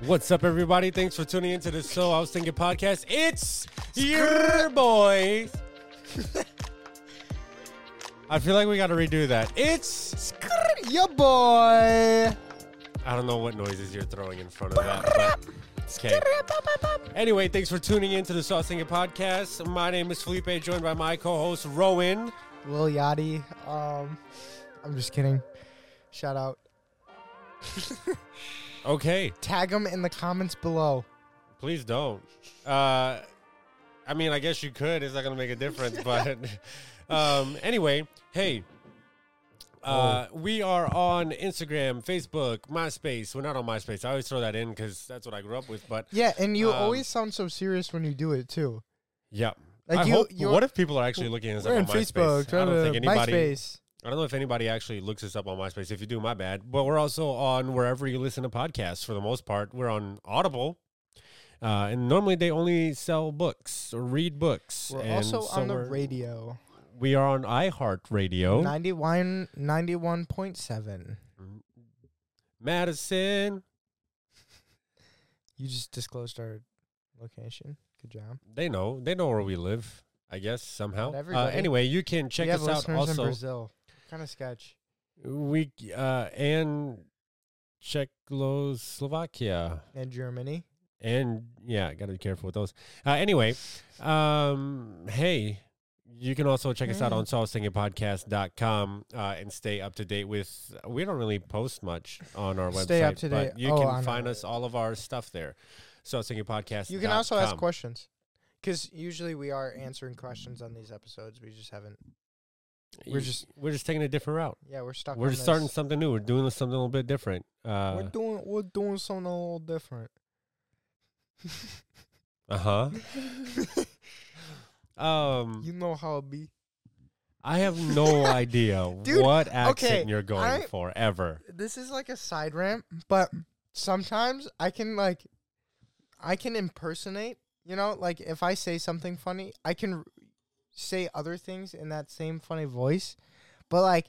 What's up, everybody? Thanks for tuning into the So I Was Thinking podcast. It's your boys. I feel like we got to redo that. It's Your boy. I don't know what noises you're throwing in front of that, but okay. Anyway, thanks for tuning into the So I Was Thinking podcast. My name is Felipe, joined by my co-host Rowan. Lil Yachty. Um, I'm just kidding. Shout out. Okay, Tag them in the comments below. please don't. Uh, I mean, I guess you could. It's not gonna make a difference, but um, anyway, hey. Uh, we are on Instagram, Facebook, MySpace. We're not on MySpace. I always throw that in because that's what I grew up with. But Yeah, and you Um, always sound so serious when you do it too. yeah, Like I you, hope, what if people are actually looking us up on in MySpace? Facebook, I don't think anybody. MySpace. I don't know if anybody actually looks us up on MySpace. If you do, my bad. But we're also on wherever you listen to podcasts for the most part. We're on Audible. Uh, and normally they only sell books or read books. We're And also so on the radio. We are on iHeartRadio. 91, 91.7. Madison. You just disclosed our location. Good job. They know. They know where we live, I guess, somehow. Uh, anyway, you can check we us out also. Kind of sketch. We uh, and Czechoslovakia. And Germany. and yeah, got to be careful with those. Uh, anyway, um, hey, you can also check us out on soiwasthinkingpodcast.com uh, and stay up to date with. We don't really post much on our website, Stay up to date. but you Oh, can find us all of our stuff there. So Podcast. You can also ask questions. Because usually we are answering questions on these episodes. We just haven't. We're just- we're just taking a different route. Yeah, we're stuck. We're on just starting this. something new. We're doing something a little bit different. Uh we're doing. We're doing something a little different. Uh huh. um, you know how it be. I have no idea Dude, what accent okay, you're going I- for ever. This is like a side ramp, but sometimes I can like, I can impersonate. You know, like if I say something funny, I can r- say other things in that same funny voice. But like,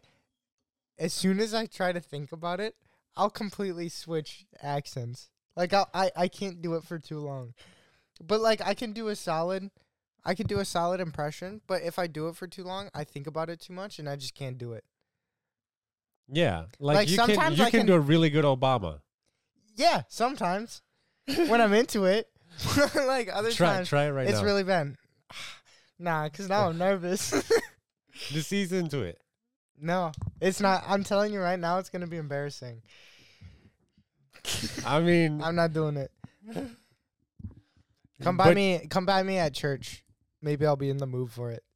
as soon as I try to think about it, I'll completely switch accents. Like I'll, I, I can't do it for too long. But like I can do a solid, I can do a solid impression. But if I do it for too long, I think about it too much, and I just can't do it. Yeah, like, Like, you can sometimes you can, can- do a really good Obama. Yeah, sometimes when I'm into it. like other Try times, try it right it's now. really been. Nah, because now I'm nervous. Just ease into it. no, it's not. I'm telling you right now, it's gonna be embarrassing. I mean, I'm not doing it. Come by me. Come by me at church. Maybe I'll be in the mood for it.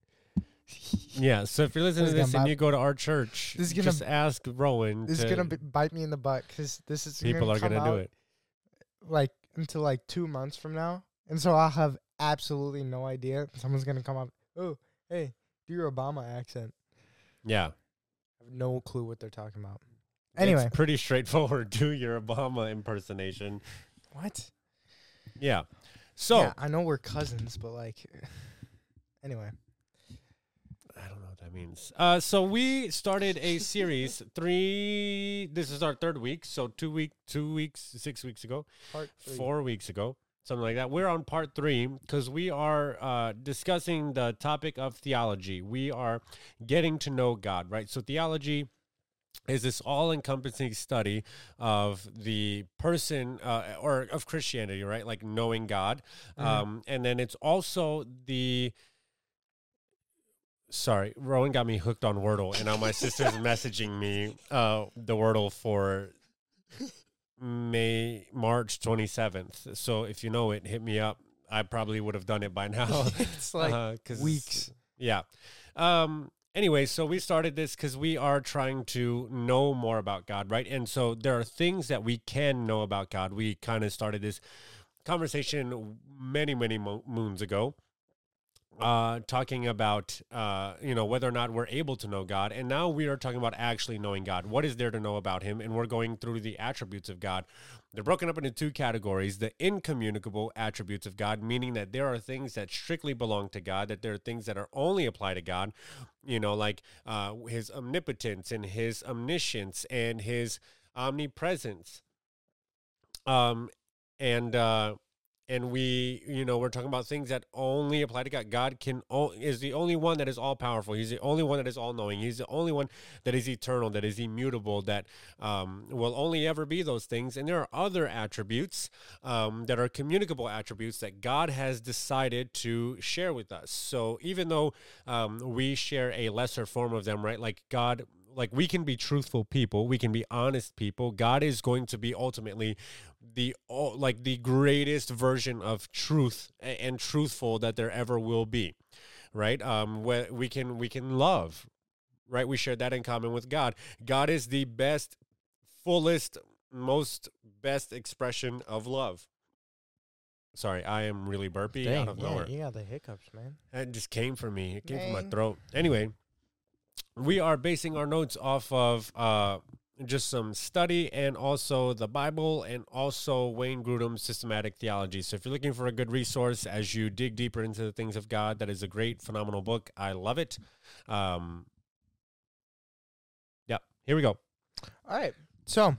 Yeah, so if you're listening to This is this and you go to our church, This is gonna- just ask Rowan. This to, is gonna b- bite me in the butt because this is people are come gonna do it. like until like two months from now, and so I'll have absolutely no idea. Someone's gonna come up. Oh, hey, do your Obama accent. Yeah. I have no clue what they're talking about. Anyway, it's pretty straightforward. Do your Obama impersonation. what? Yeah. So yeah, I know we're cousins, but like, anyway, I don't know what that means. Uh, so we started a series three. This is our third week. So two week, two weeks, six weeks ago, four weeks ago, something like that. We're on part three because we are uh, discussing the topic of theology. We are getting to know God, right? So theology is this all-encompassing study of the person uh, or of Christianity, right? Like knowing God, Mhm. um, and then it's also the sorry, Rowan got me hooked on Wordle, and now my sister's messaging me uh, the Wordle for May March twenty seventh. So if you know it, hit me up. I probably would have done it by now. it's like Uh, weeks. Yeah. Um. Anyway, so we started this because we are trying to know more about God, right? And so there are things that we can know about God. We kind of started this conversation many, many mo- moons ago. Uh, talking about uh, you know whether or not we're able to know God, and now we are talking about actually knowing God. What is there to know about Him? And we're going through the attributes of God. They're broken up into two categories: the incommunicable attributes of God, meaning that there are things that strictly belong to God, that there are things that are only apply to God. You know, like uh, His omnipotence and His omniscience and His omnipresence. um, and uh, and we, you know, we're talking about things that only apply to God. God can is the only one that is all powerful. He's the only one that is all knowing. He's the only one that is eternal, that is immutable, that um, will only ever be those things. And there are other attributes um, that are communicable attributes that God has decided to share with us. So even though um, we share a lesser form of them, right? Like God like we can be truthful people we can be honest people god is going to be ultimately the oh, like the greatest version of truth and truthful that there ever will be right um where we can we can love right we share that in common with god god is the best fullest most best expression of love sorry i am really burpy out of yeah, nowhere you got the hiccups, man. it just came from me. It came from my throat. Anyway, we are basing our notes off of uh, just some study and also the Bible and also Wayne Grudem's systematic theology. So if you're looking for a good resource as you dig deeper into the things of God, that is a great, phenomenal book. I love it. Um, yeah, here we go. All right, so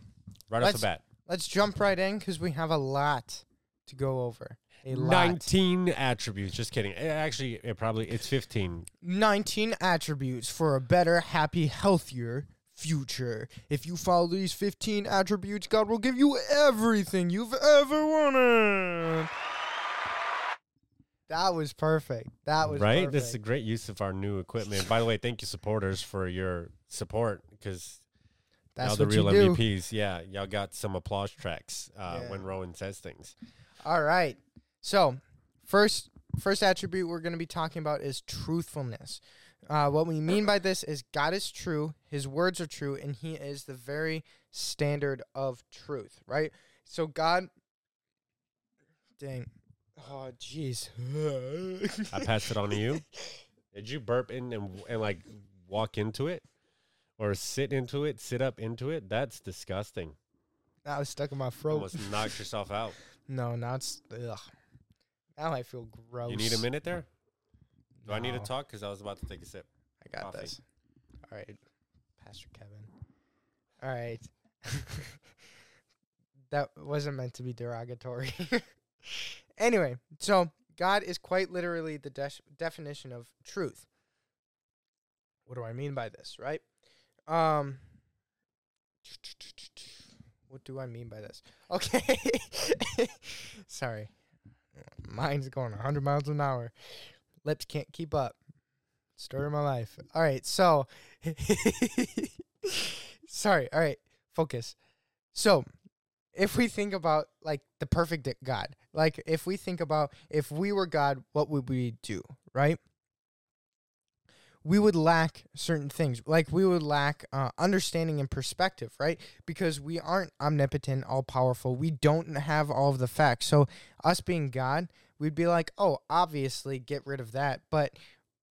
Right off the bat. let's jump right in because we have a lot to go over. A lot. 19 attributes. Just kidding. Eh, Actually, it probably it's 15. 19 attributes for a better, happy, healthier future. If you follow these 15 attributes, God will give you everything you've ever wanted. That was perfect. That was right. Perfect. This is a great use of our new equipment. By the way, thank you supporters for your support because That's now the what real you do. MVPs. Yeah, y'all got some applause tracks uh, Yeah. when Rowan says things. All right. So, first first attribute we're going to be talking about is truthfulness. Uh, what we mean by this is God is true, His words are true, and He is the very standard of truth. Right. So God. Dang. Oh, jeez. I passed it on to you. Did you burp in and, and like walk into it, or sit into it, sit up into it? That's disgusting. That was stuck in my throat. Almost knocked yourself out. No, now it's. Ugh. Now I feel gross. You need a minute there. Do I need to No. talk? Because I was about to take a sip. I got Coffee. this. All right, Pastor Kevin. All right. that wasn't meant to be derogatory. anyway, so God is quite literally the de- definition of truth. What do I mean by this, right? Um What do I mean by this? Okay. Sorry. Mine's going 100 miles an hour. Lips can't keep up. Story of my life. All right, so sorry. All right, focus. So, if we think about like the perfect God, like if we think about if we were God, what would we do, right? We would lack certain things, like we would lack uh, understanding and perspective, right? Because we aren't omnipotent, all powerful. We don't have all of the facts. So, us being God, we'd be like, oh, obviously, get rid of that. But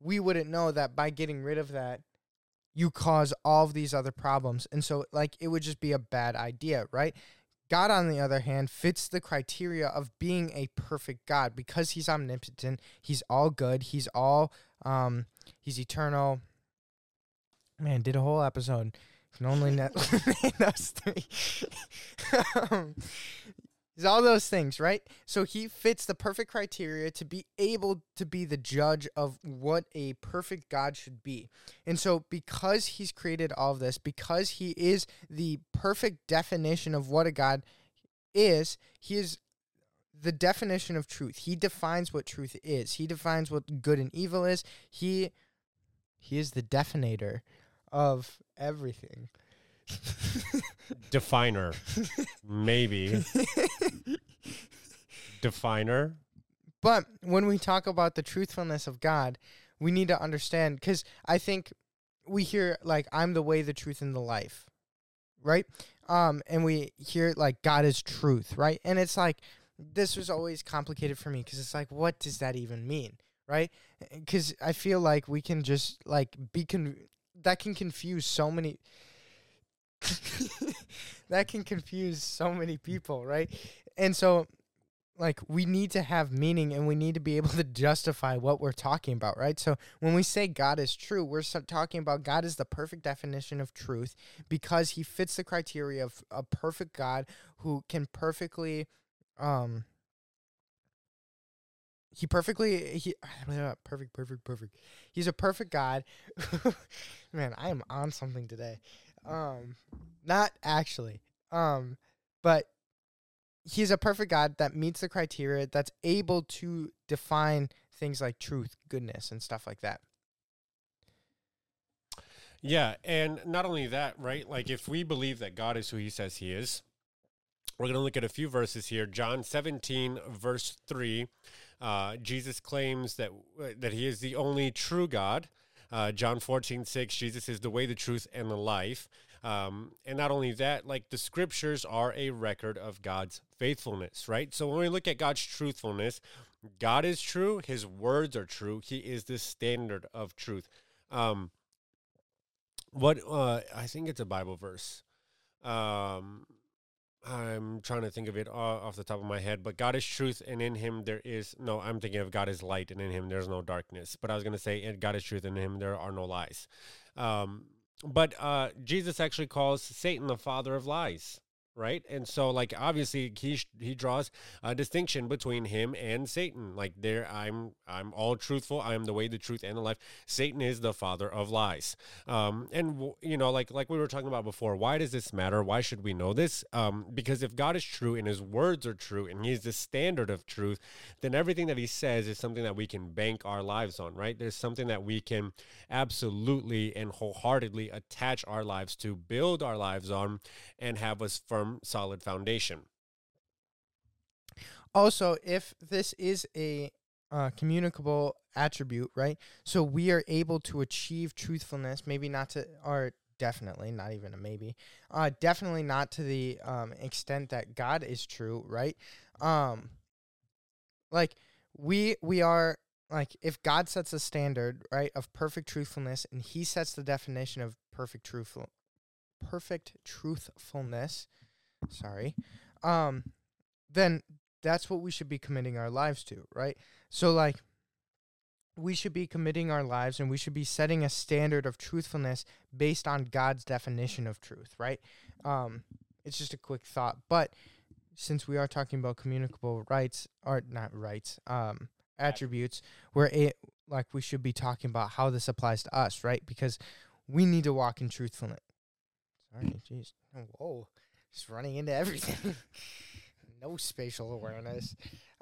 we wouldn't know that by getting rid of that, you cause all of these other problems. And so, like, it would just be a bad idea, right? God, on the other hand, fits the criteria of being a perfect God because he's omnipotent, he's all good, he's all, um, he's eternal. Man, did a whole episode. Can only net those three. um, He's all those things, right? So he fits the perfect criteria to be able to be the judge of what a perfect God should be. And so, because he's created all of this, because he is the perfect definition of what a God is, he is the definition of truth. He defines what truth is. He defines what good and evil is. He he is the definator of everything. Definer, maybe. Definer. But when we talk about the truthfulness of God, we need to understand because I think we hear like I'm the way, the truth, and the life, right? Um, and we hear like God is truth, right? And it's like this was always complicated for me because it's like, what does that even mean, right? Because I feel like we can just like be con that can confuse so many. that can confuse so many people, right? And so like we need to have meaning and we need to be able to justify what we're talking about, right? So when we say God is true, we're talking about God is the perfect definition of truth because he fits the criteria of a perfect God who can perfectly um he perfectly he perfect perfect perfect. He's a perfect God. Man, I am on something today. Um not actually. Um but he's a perfect God that meets the criteria that's able to define things like truth, goodness, and stuff like that. Yeah, and not only that, right? Like if we believe that God is who he says he is, we're going to look at a few verses here. John 17 verse 3. Uh, Jesus claims that that he is the only true God. Uh, John 14, 6, Jesus is the way, the truth, and the life. Um, and not only that, like the scriptures are a record of God's faithfulness, right? So when we look at God's truthfulness, God is true, his words are true, he is the standard of truth. Um, what uh, I think it's a Bible verse. Um, I'm trying to think of it off the top of my head, but God is truth, and in Him there is no. I'm thinking of God is light, and in Him there's no darkness. But I was to say, and God is truth, and in Him there are no lies. Um, but uh, Jesus actually calls Satan the father of lies right? And so like obviously he he draws a distinction between him and satan. Like there i'm i'm all truthful. I am the way the truth and the life. Satan is the father of lies. Um and you know like like we were talking about before why does this matter? Why should we know this? Um because if god is true and his words are true and he's the standard of truth then everything that he says is something that we can bank our lives on right? There's something that we can absolutely and wholeheartedly attach our lives to build our lives on and have us firm firm, solid foundation. Also, if this is a uh, communicable attribute, right? So we are able to achieve truthfulness, maybe not to, or definitely not even a maybe, uh, definitely not to the um, extent that God is true, right? Um, like we we are like if God sets a standard, right, of perfect truthfulness, and He sets the definition of perfect truthful, perfect truthfulness, sorry, um, then that's what we should be committing our lives to, right? So, like, we should be committing our lives and we should be setting a standard of truthfulness based on God's definition of truth, right? Um, it's just a quick thought. But since we are talking about communicable rights, or not rights, um, attributes, we're a, like we should be talking about how this applies to us, right? Because we need to walk in truthfulness. Sorry, jeez. Whoa. Just running into everything. no spatial awareness.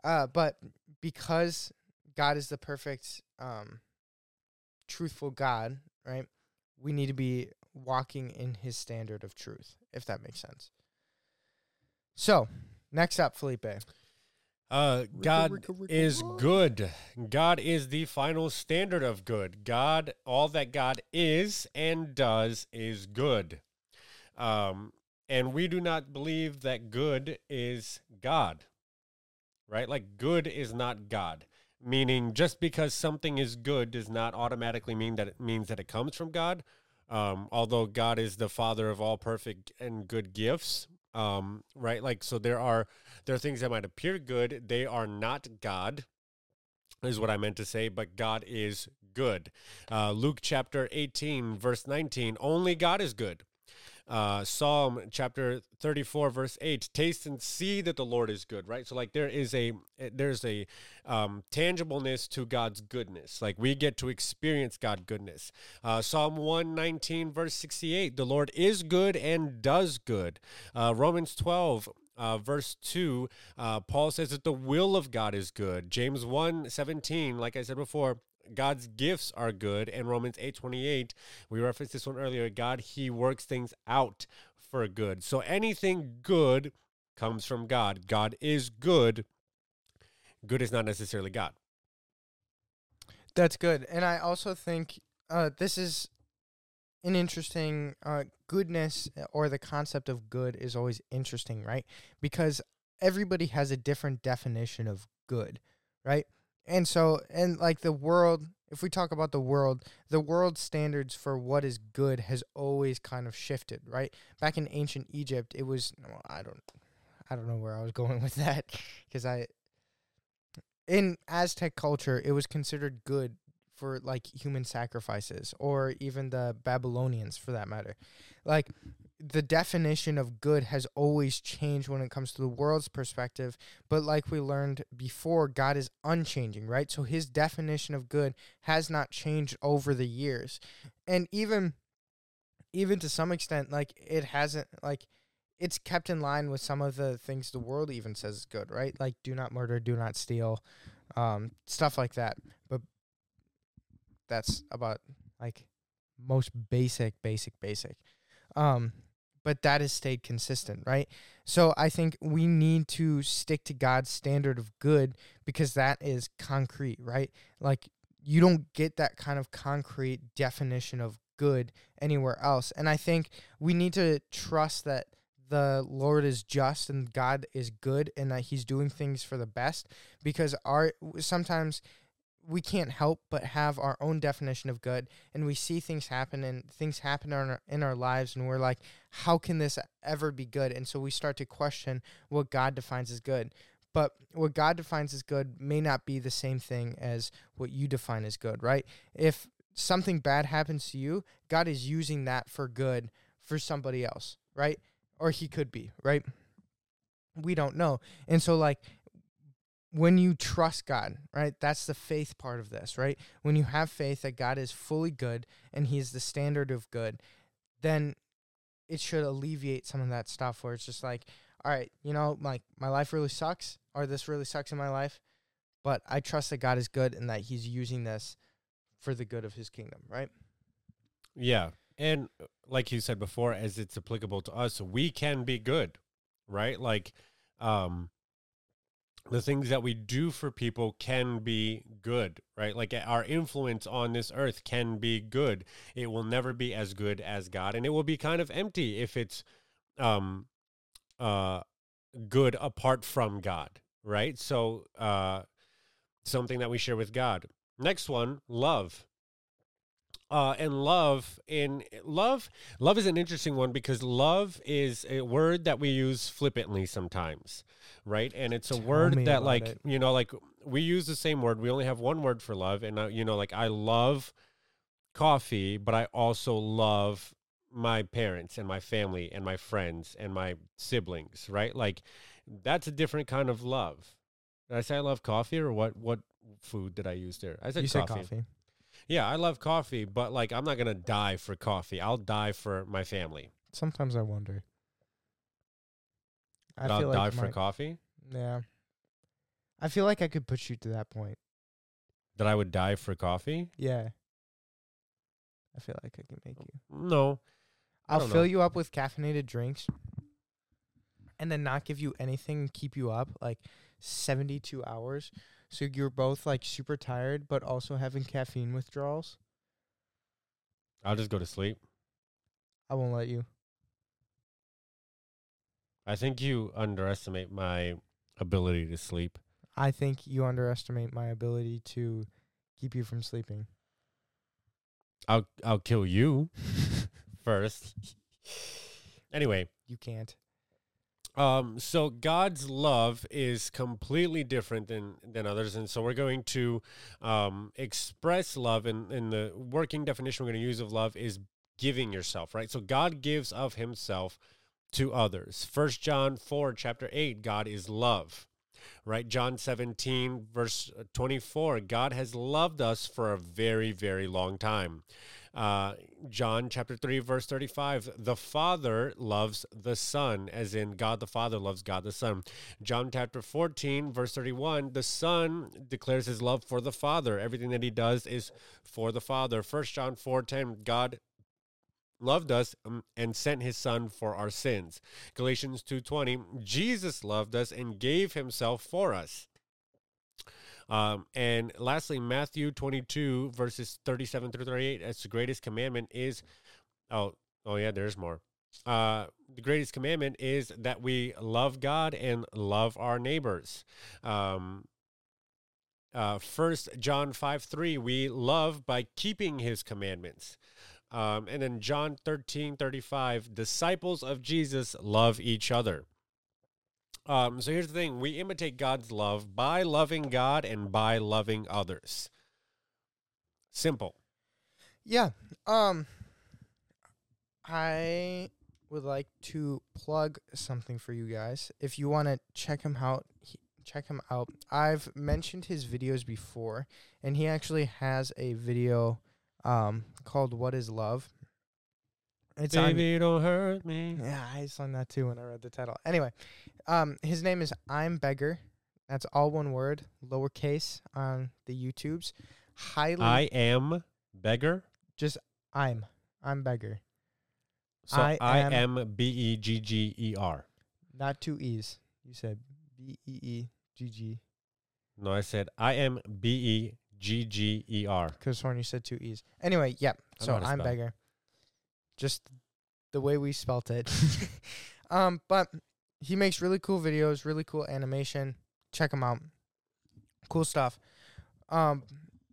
Uh, but because God is the perfect, um, truthful God, right? We need to be walking in his standard of truth, if that makes sense. So, next up, Felipe. Uh, God is good. God is the final standard of good. God, all that God is and does is good. Um, and we do not believe that good is God, right? Like good is not God. Meaning, just because something is good does not automatically mean that it means that it comes from God. Um, although God is the Father of all perfect and good gifts, um, right? Like, so there are there are things that might appear good, they are not God, is what I meant to say. But God is good. Uh, Luke chapter eighteen, verse nineteen. Only God is good uh, Psalm chapter 34 verse 8 taste and see that the Lord is good right? So like there is a there's a um, tangibleness to God's goodness. Like we get to experience God goodness. Uh, Psalm 119 verse 68 the Lord is good and does good. Uh, Romans 12 uh, verse 2, uh, Paul says that the will of God is good. James 1 17, like I said before, God's gifts are good. And Romans 8:28, we referenced this one earlier, God he works things out for good. So anything good comes from God. God is good. Good is not necessarily God. That's good. And I also think uh, this is an interesting uh, goodness or the concept of good is always interesting, right? Because everybody has a different definition of good, right? And so, and like the world, if we talk about the world, the world standards for what is good has always kind of shifted, right? Back in ancient Egypt, it was well, I don't, I don't know where I was going with that because I in Aztec culture, it was considered good for like human sacrifices, or even the Babylonians for that matter. Like the definition of good has always changed when it comes to the world's perspective. But like we learned before, God is unchanging, right? So his definition of good has not changed over the years. And even even to some extent, like it hasn't like it's kept in line with some of the things the world even says is good, right? Like do not murder, do not steal, um, stuff like that. But that's about like most basic, basic, basic. Um, but that has stayed consistent, right? So I think we need to stick to God's standard of good because that is concrete, right? Like you don't get that kind of concrete definition of good anywhere else. And I think we need to trust that the Lord is just and God is good and that he's doing things for the best because our sometimes we can't help but have our own definition of good and we see things happen and things happen in our, in our lives and we're like how can this ever be good? And so we start to question what god defines as good. But what god defines as good may not be the same thing as what you define as good right? If something bad happens to you god is using that for good for somebody else right? Or he could be right? We don't know. And so like when you trust God, right? That's the faith part of this, right? When you have faith that God is fully good and He is the standard of good, then it should alleviate some of that stuff where it's just like, all right, you know, like my life really sucks, or this really sucks in my life, but I trust that God is good and that He's using this for the good of His kingdom, right? Yeah. And uh, like you said before, as it's applicable to us, we can be good, right? Like, um, the things that we do for people can be good, right? Like our influence on this earth can be good. It will never be as good as God, and it will be kind of empty if it's um uh good apart from God, right? So uh something that we share with God. Next one, love uh, and love in love love is an interesting one because love is a word that we use flippantly sometimes right and it's a Tell word that like it. you know like we use the same word we only have one word for love and uh, you know like i love coffee but i also love my parents and my family and my friends and my siblings right like that's a different kind of love did i say i love coffee or what what food did i use there i said you coffee. said coffee. Yeah, I love coffee, but like I'm not gonna die for coffee. I'll die for my family. Sometimes I wonder. I But I'll die for my- coffee. Yeah. I feel like I could push you to that point. That I would die for coffee? Yeah. I feel like I can make you. No. I'll fill know. you up with caffeinated drinks and then not give you anything and keep you up like 72 hours. So you're both like super tired but also having caffeine withdrawals. I'll just go to sleep. I won't let you. I think you underestimate my ability to sleep. I think you underestimate my ability to keep you from sleeping. I'll I'll kill you first. Anyway, You can't. Um, so God's love is completely different than than others, and so we're going to um, express love. And in, in the working definition we're going to use of love is giving yourself, right? So God gives of Himself to others. First John four, chapter eight, God is love. Right, John 17, verse 24. God has loved us for a very, very long time. Uh, John chapter 3, verse 35. The Father loves the Son, as in God the Father loves God the Son. John chapter 14, verse 31. The Son declares his love for the Father. Everything that he does is for the Father. First John 4, 10. God loved us um, and sent his son for our sins galatians 2.20 jesus loved us and gave himself for us um, and lastly matthew 22 verses 37 through 38 that's the greatest commandment is oh oh yeah there's more. Uh, the greatest commandment is that we love god and love our neighbors. Um, uh, first john 5 3 we love by keeping his commandments. Um, and then John 13, 35, disciples of Jesus love each other. Um, so here's the thing: we imitate God's love by loving God and by loving others. Simple. Yeah. Um I would like to plug something for you guys. If you want to check him out, he, check him out. I've mentioned his videos before and he actually has a video um called What is Love? It's on don't hurt me. Yeah, I sung that too when I read the title. Anyway, um, his name is I'm Beggar. That's all one word, lowercase on the YouTubes. Highly, I am beggar. just I'm, I'm Beggar. So I I, am- am B E G G E R. Not two e's. You said B E E G G. No, I said I am B E G G E R. Because Horn, you said two e's. Anyway, yep. I So I'm. Beggar. Just the way we spelt it. um, but he makes really cool videos, really cool animation. Check him out. Cool stuff. Um,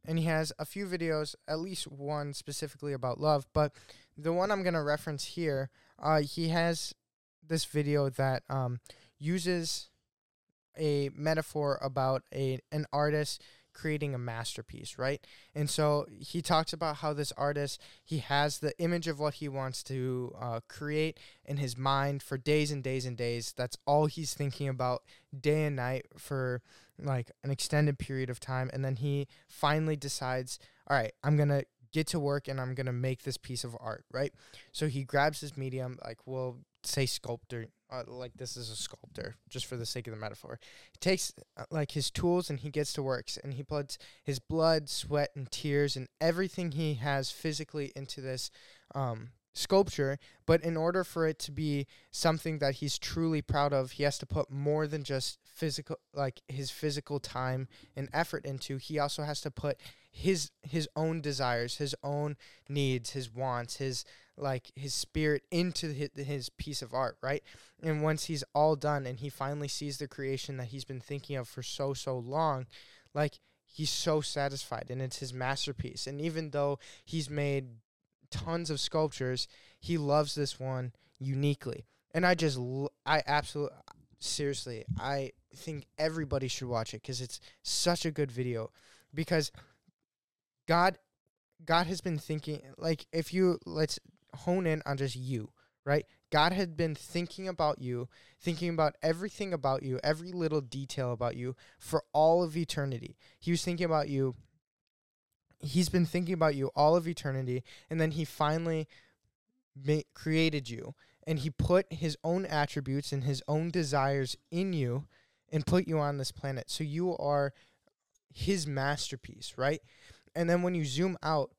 and he has a few videos, at least one specifically about love. But the one I'm gonna reference here, uh, he has this video that um uses a metaphor about a an artist creating a masterpiece, right? And so he talks about how this artist he has the image of what he wants to uh, create in his mind for days and days and days. That's all he's thinking about day and night for like an extended period of time, and then he finally decides, all right, I'm gonna get to work and I'm gonna make this piece of art, right? So he grabs his medium, like we'll say sculptor, uh, like this is a sculptor, just for the sake of the metaphor. He takes uh, like his tools and he gets to work, and he puts his blood, sweat, and tears and everything he has physically into this um, sculpture. But in order for it to be something that he's truly proud of, he has to put more than just physical, like his physical time and effort into. He also has to put his his own desires, his own needs, his wants, his like his spirit into his, his piece of art, right? And once he's all done and he finally sees the creation that he's been thinking of for so so long, like he's so satisfied and it's his masterpiece. And even though he's made tons of sculptures, he loves this one uniquely. And I just I absolutely seriously, I think everybody should watch it cuz it's such a good video because God God has been thinking like if you let's hone in on just you, right? God had been thinking about you, thinking about everything about you, every little detail about you for all of eternity. He was thinking about you. He's been thinking about you all of eternity, and then he finally ma- created you, and he put his own attributes and his own desires in you, and put you on this planet. So you are his masterpiece, right? And then when you zoom out,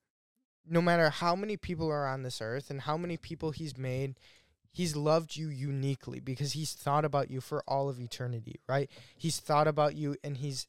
no matter how many people are on this earth and how many people he's made, he's loved you uniquely because he's thought about you for all of eternity, right? He's thought about you and he's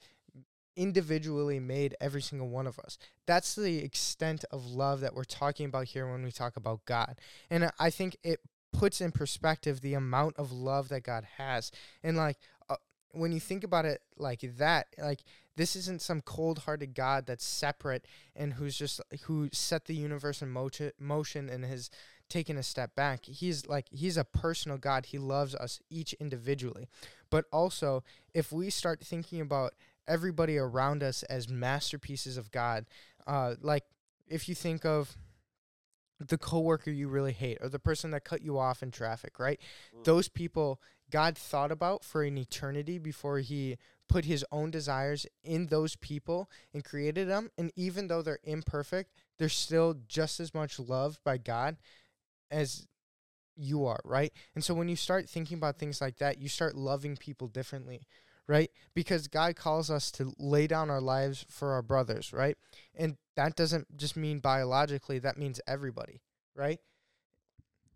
individually made every single one of us. That's the extent of love that we're talking about here when we talk about God. And I- think it puts in perspective the amount of love that God has. And like uh, when you think about it like that, like this isn't some cold-hearted God that's separate and who's just who set the universe in motion, motion and has taken a step back. He's like he's a personal God. He loves us each individually. But also, if we start thinking about everybody around us as masterpieces of God, uh, like if you think of the coworker you really hate or the person that cut you off in traffic, right? Mm. Those people God thought about for an eternity before he put his own desires in those people and created them. And even though they're imperfect, they're still just as much loved by God as you are, right? And so when you start thinking about things like that, you start loving people differently, right? Because God calls us to lay down our lives for our brothers, right? And that doesn't just mean biologically, that means everybody, right?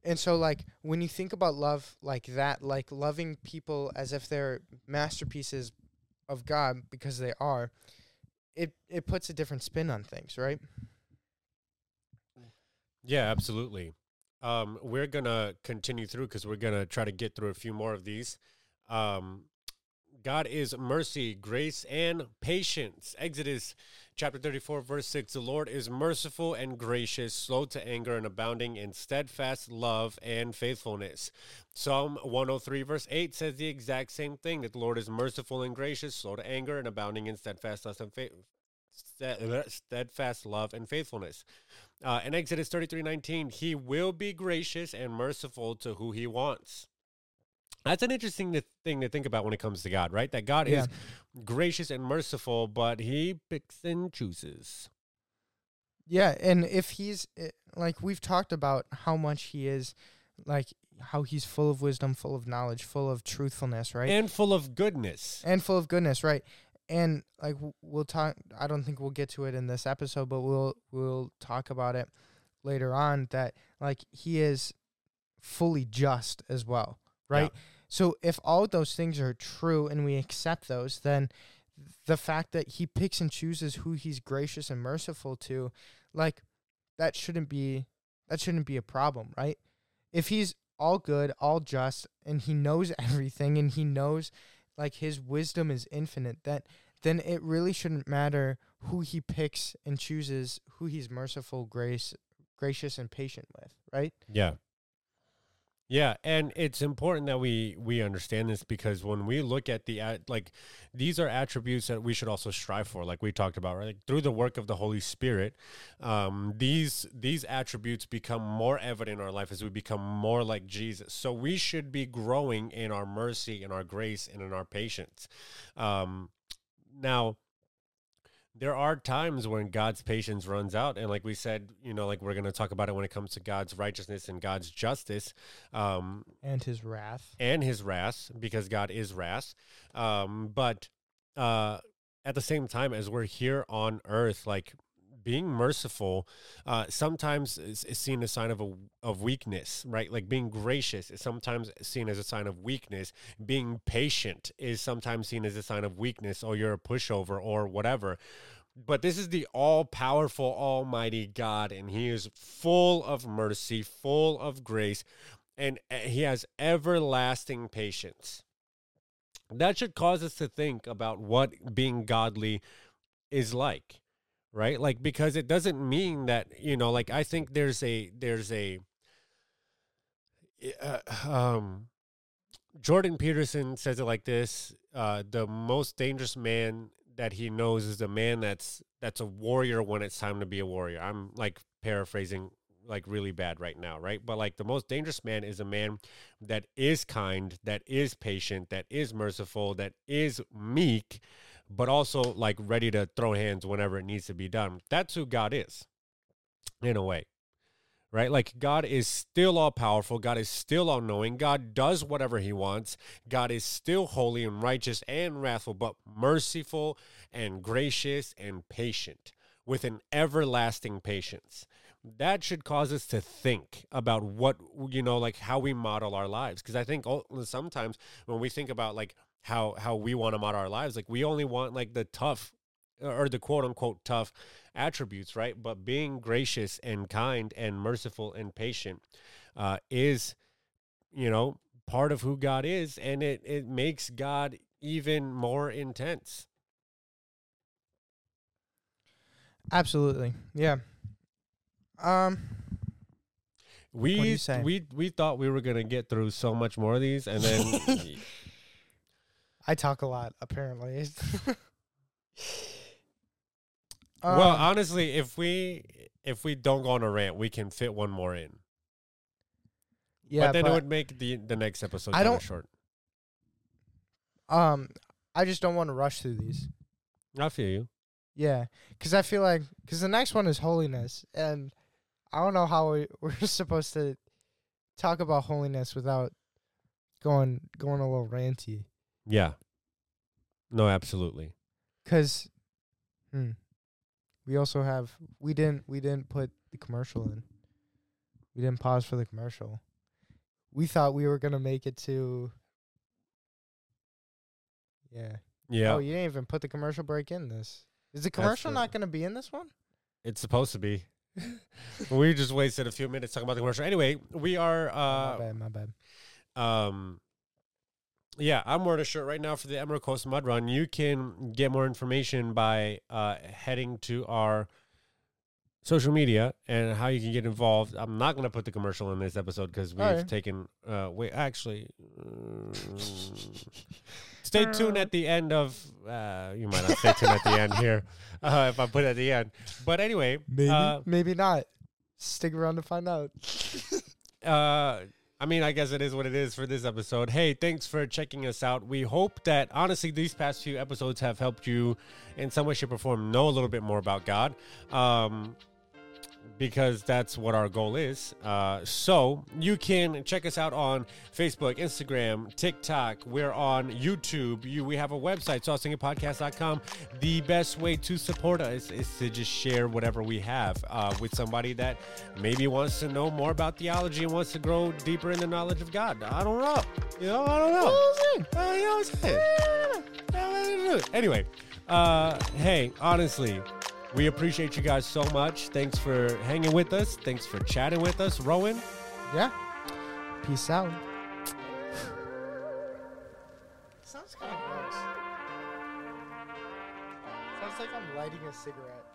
And so like when you think about love like that, like loving people as if they're masterpieces of God because they are, it it puts a different spin on things, right? Yeah, absolutely. Um, we're gonna continue through because we're gonna try to get through a few more of these. Um, God is mercy, grace, and patience. Exodus chapter 34, verse 6 The Lord is merciful and gracious, slow to anger, and abounding in steadfast love and faithfulness. Psalm 103, verse 8 says the exact same thing that the Lord is merciful and gracious, slow to anger, and abounding in steadfast love and faithfulness steadfast love and faithfulness. Uh, in Exodus 33 19, he will be gracious and merciful to who he wants. That's an interesting thing to think about when it comes to God, right? That God yeah. is gracious and merciful, but he picks and chooses. Yeah, and if he's eh, like we've talked about how much he is like how he's full of wisdom, full of knowledge, full of truthfulness, right? And full of goodness. And full of goodness, right? And like we'll talk I don't think we'll get to it in this episode, but we'll we'll talk about it later on that like he is fully just as well, right? Yeah. So if all those things are true and we accept those, then the fact that he picks and chooses who he's gracious and merciful to, like that shouldn't be that shouldn't be a problem, right? If he's all good, all just, and he knows everything and he knows like his wisdom is infinite, that then it really shouldn't matter who he picks and chooses, who he's merciful, grace, gracious and patient with, right? Yeah. Yeah, and it's important that we we understand this because when we look at the at like these are attributes that we should also strive for, like we talked about, right? Like through the work of the Holy Spirit, um, these these attributes become more evident in our life as we become more like Jesus. So we should be growing in our mercy, in our grace, and in our patience. Um, now, there are times when God's patience runs out, and like we said, you know, like we're going to talk about it when it comes to God's righteousness and God's justice, um, and His wrath, and His wrath, because God is wrath. Um, but uh, at the same time, as we're here on Earth, like being merciful uh, sometimes is, is, seen as a sign of a, of weakness, right? Like being gracious is sometimes seen as a sign of weakness. Being patient is sometimes seen as a sign of weakness, or you're a pushover, or whatever. But this is the all powerful, almighty God, and He is full of mercy, full of grace, and uh, He has everlasting patience. That should cause us to think about what being godly is like right? Like because it doesn't mean that you know like i think there's a there's a uh, um jordan peterson says it like this uh the most dangerous man that he knows is a man that's that's a warrior when it's time to be a warrior. I'm like paraphrasing like really bad right now right? But like the most dangerous man is a man that is kind that is patient that is merciful that is meek but also like ready to throw hands whenever it needs to be done. That's who God is, in a way, right? Like God is still all powerful. God is still all knowing. God does whatever he wants. God is still holy and righteous and wrathful, but merciful and gracious and patient with an everlasting patience that should cause us to think about what you know like how we model our lives because i think oh, sometimes when we think about like how how we want to model our lives. Like we only want like the tough or the quote unquote tough attributes, right? But being gracious and kind and merciful and patient uh, is, you know, part of who God is, and it it makes God even more intense. Absolutely, yeah. Um, we we we thought we were gonna get through so much more of these, and then I talk a lot, apparently. um, well, honestly, if we if we don't go on a rant, we can fit one more in. Yeah, but then but it would make the the next episode I don't short. Um, I just don't want to rush through these. I feel you. Yeah, because I feel like because the next one is holiness, and I don't know how we, we're supposed to talk about holiness without going going a little ranty. Yeah. No, absolutely. Cuz hmm, we also have we didn't we didn't put the commercial in. We didn't pause for the commercial. We thought we were going to make it to Yeah. Yeah. Oh, you didn't even put the commercial break in this. Is the commercial not going to be in this one? It's supposed to be. we just wasted a few minutes talking about the commercial. Anyway, we are uh my bad, my bad. Um yeah, I'm wearing a shirt right now for the Emerald Coast Mud Run. You can get more information by uh, heading to our social media and how you can get involved. I'm not going to put the commercial in this episode because we've Alright. taken. Uh, wait, actually, mm, stay tuned at the end of. Uh, you might not stay tuned at the end here uh, if I put it at the end. But anyway, Maybe, uh, maybe not. Stick around to find out. uh I mean, I guess it is what it is for this episode. Hey, thanks for checking us out. We hope that honestly these past few episodes have helped you in some way, shape, or form know a little bit more about God. Um because that's what our goal is. Uh, so you can check us out on Facebook, Instagram, TikTok. We're on YouTube. You, we have a website, soiwasthinkingpodcast.com. The best way to support us is to just share whatever we have uh, with somebody that maybe wants to know more about theology and wants to grow deeper in the knowledge of God. I don't know. You know, I don't know. Uh, you know what I'm saying? Anyway, uh, hey, honestly, we appreciate you guys so much. Thanks for hanging with us. Thanks for chatting with us, Rowan. Yeah. Peace out. Sounds kind of gross. Sounds like I'm lighting a cigarette.